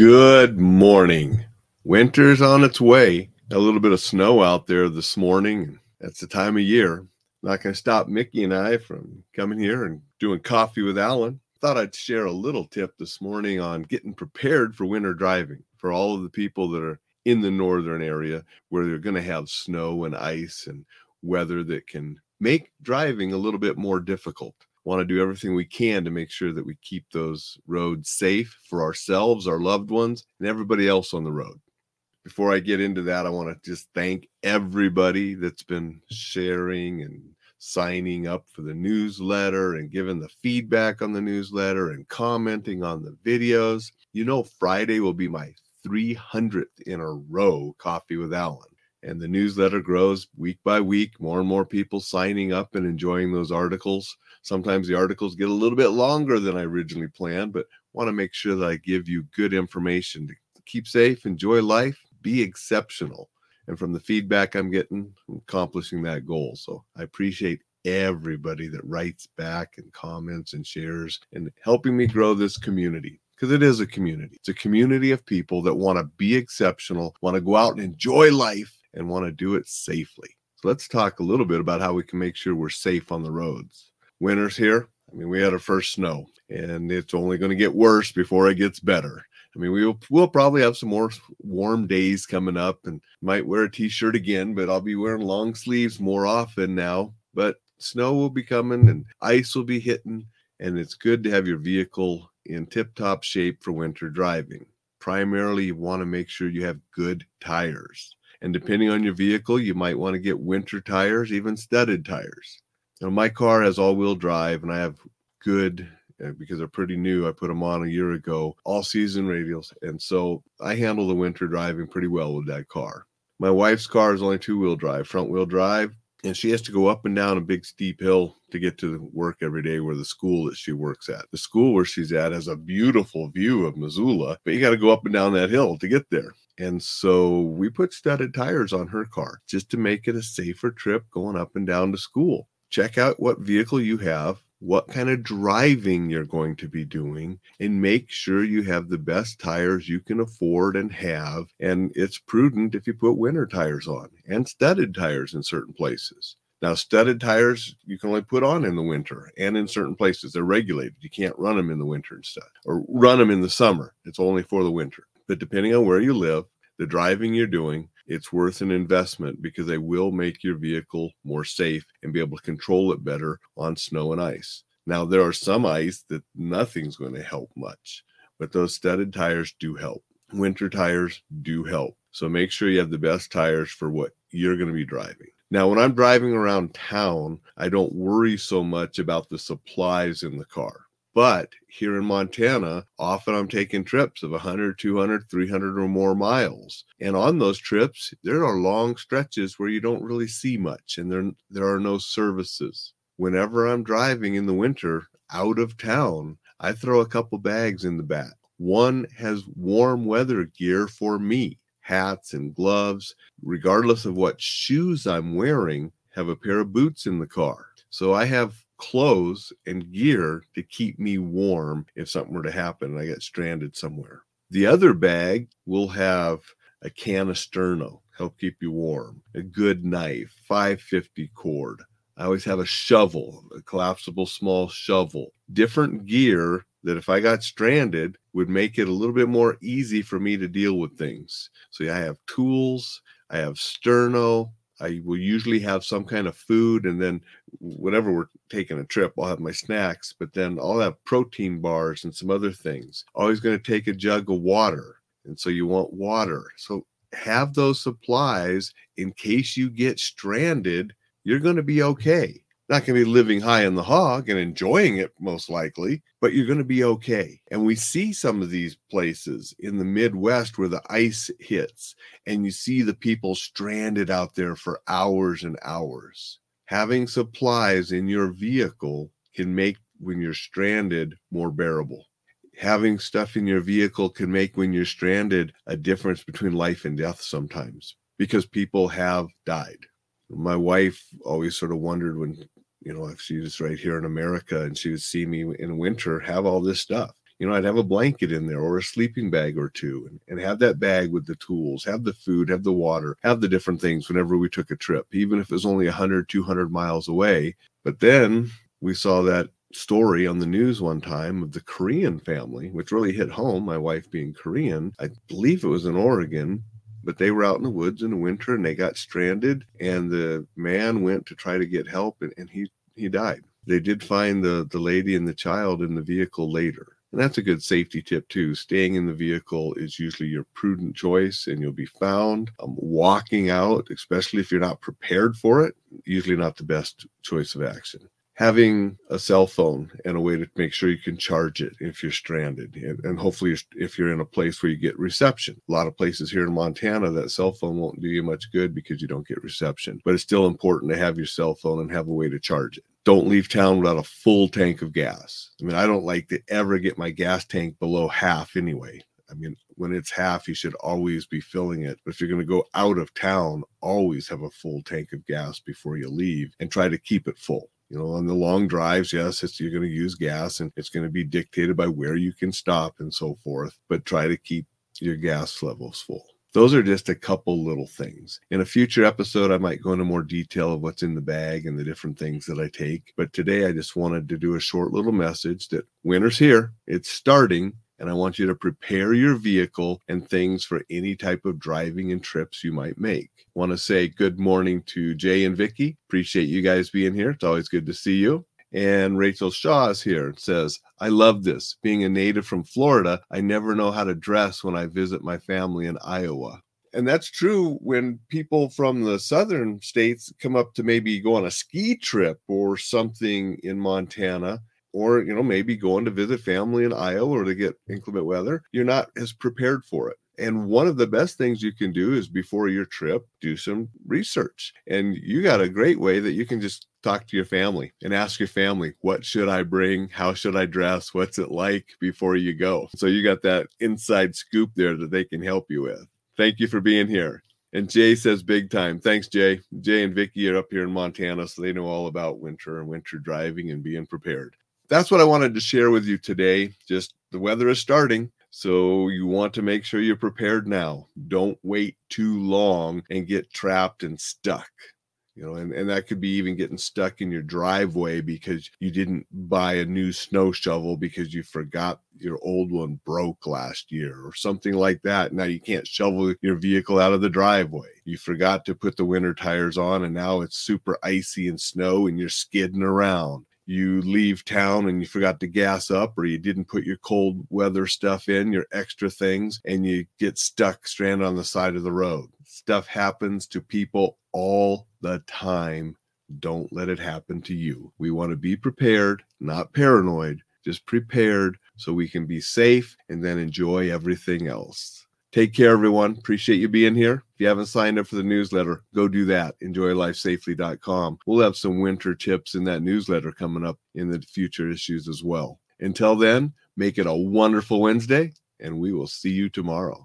Good morning. Winter's on its way. A little bit of snow out there this morning. That's the time of year. Not going to stop Mickey and I from coming here and doing coffee with Alain. Thought I'd share a little tip this morning on getting prepared for winter driving for all of the people that are in the northern area where they're going to have snow and ice and weather that can make driving a little bit more difficult want to do everything we can to make sure that we keep those roads safe for ourselves, our loved ones, and everybody else on the road. Before I get into that, I want to just thank everybody that's been sharing and signing up for the newsletter and giving the feedback on the newsletter and commenting on the videos. You know, Friday will be my 300th in a row coffee with Alain and the newsletter grows week by week more and more people signing up and enjoying those articles. Sometimes the articles get a little bit longer than i originally planned but want to make sure that i give you good information to keep safe enjoy life be exceptional. And from the feedback i'm getting I'm accomplishing that goal. So i appreciate everybody that writes back and comments and shares and helping me grow this community because it is a community. It's a community of people that want to be exceptional, want to go out and enjoy life, and want to do it safely. So let's talk a little bit about how we can make sure we're safe on the roads. Winter's here. I mean, we had our first snow, and it's only going to get worse before it gets better. I mean, we'll we'll probably have some more warm days coming up, and might wear a t-shirt again, but I'll be wearing long sleeves more often now. But snow will be coming, and ice will be hitting, and it's good to have your vehicle in tip-top shape for winter driving. Primarily, you want to make sure you have good tires. And depending on your vehicle, you might want to get winter tires, even studded tires. Now, my car has all wheel drive and I have good uh, because they're pretty new. I put them on a year ago, all season radials. And so I handle the winter driving pretty well with that car. My wife's car is only two wheel drive, front wheel drive, and she has to go up and down a big steep hill to get to work every day where the school that she works at. The school where she's at has a beautiful view of Missoula, but you got to go up and down that hill to get there. And so we put studded tires on her car just to make it a safer trip going up and down to school. Check out what vehicle you have, what kind of driving you're going to be doing, and make sure you have the best tires you can afford and have. And it's prudent if you put winter tires on and studded tires in certain places. Now, studded tires you can only put on in the winter and in certain places. They're regulated. You can't run them in the winter and stuff or run them in the summer. It's only for the winter. But depending on where you live, the driving you're doing, it's worth an investment because they will make your vehicle more safe and be able to control it better on snow and ice. Now, there are some ice that nothing's going to help much, but those studded tires do help. Winter tires do help. So make sure you have the best tires for what you're going to be driving. Now, when I'm driving around town, I don't worry so much about the supplies in the car. But here in Montana, often I'm taking trips of 100, 200, 300 or more miles. And on those trips, there are long stretches where you don't really see much and there, there are no services. Whenever I'm driving in the winter out of town, I throw a couple bags in the back. One has warm weather gear for me hats and gloves, regardless of what shoes I'm wearing, have a pair of boots in the car. So I have clothes and gear to keep me warm if something were to happen and I get stranded somewhere. The other bag will have a can of sterno, help keep you warm, a good knife, 550 cord. I always have a shovel, a collapsible small shovel, different gear that if I got stranded would make it a little bit more easy for me to deal with things. So yeah, I have tools, I have sterno, I will usually have some kind of food, and then whenever we're taking a trip, I'll have my snacks. But then I'll have protein bars and some other things. Always going to take a jug of water, and so you want water. So have those supplies in case you get stranded. You're going to be okay not going to be living high in the hog and enjoying it most likely, but you're going to be okay. And we see some of these places in the Midwest where the ice hits and you see the people stranded out there for hours and hours. Having supplies in your vehicle can make when you're stranded more bearable. Having stuff in your vehicle can make when you're stranded a difference between life and death sometimes because people have died my wife always sort of wondered when you know, if she was right here in America and she would see me in winter have all this stuff. you know, I'd have a blanket in there or a sleeping bag or two and, and have that bag with the tools, have the food, have the water, have the different things whenever we took a trip, even if it was only 100, 200 miles away. But then we saw that story on the news one time of the Korean family, which really hit home, my wife being Korean. I believe it was in Oregon, but they were out in the woods in the winter and they got stranded and the man went to try to get help and, and he he died. They did find the the lady and the child in the vehicle later. And that's a good safety tip too. Staying in the vehicle is usually your prudent choice and you'll be found. Um, walking out, especially if you're not prepared for it, usually not the best choice of action having a cell phone and a way to make sure you can charge it if you're stranded. And, and, hopefully if you're in a place where you get reception. A lot of places here in montana that cell phone won't do you much good because you don't get reception. But it's still important to have your cell phone and have a way to charge it. Don't leave town without a full tank of gas. I mean i don't like to ever get my gas tank below half anyway. I mean, when it's half, you should always be filling it. But if you're going to go out of town, always have a full tank of gas before you leave and try to keep it full you know on the long drives yes it's you're going to use gas and it's going to be dictated by where you can stop and so forth but try to keep your gas levels full those are just a couple little things. In a future episode, I might go into more detail of what's in the bag and the different things that I take. But today, I just wanted to do a short little message that winter's here, it's starting, and I want you to prepare your vehicle and things for any type of driving and trips you might make. Want to say good morning to Jay and Vicky. Appreciate you guys being here. It's always good to see you. And Rachel Shaw is here and says, I love this. Being a native from Florida, I never know how to dress when I visit my family in Iowa. And that's true when people from the southern states come up to maybe go on a ski trip or something in Montana or you know maybe going to visit family in Iowa or to get inclement weather, you're not as prepared for it. And one of the best things you can do is before your trip, do some research. And you got a great way that you can just talk to your family and ask your family, what should I bring? How should I dress? What's it like before you go? So you got that inside scoop there that they can help you with. Thank you for being here. And Jay says big time. Thanks, Jay. Jay and Vicky are up here in Montana, so they know all about winter and winter driving and being prepared that's what I wanted to share with you today. Just the weather is starting. So you want to make sure you're prepared now. Don't wait too long and get trapped and stuck. You know, and, and that could be even getting stuck in your driveway because you didn't buy a new snow shovel because you forgot your old one broke last year or something like that. Now you can't shovel your vehicle out of the driveway. You forgot to put the winter tires on and now it's super icy and snow and you're skidding around you leave town and you forgot to gas up or you didn't put your cold weather stuff in, your extra things, and you get stuck stranded on the side of the road. Stuff happens to people all the time. Don't let it happen to you. We want to be prepared, not paranoid, just prepared so we can be safe and then enjoy everything else. Take care, everyone. Appreciate you being here. If you haven't signed up for the newsletter, go do that. EnjoyLifeSafely.com. We'll have some winter tips in that newsletter coming up in the future issues as well. Until then, make it a wonderful Wednesday, and we will see you tomorrow.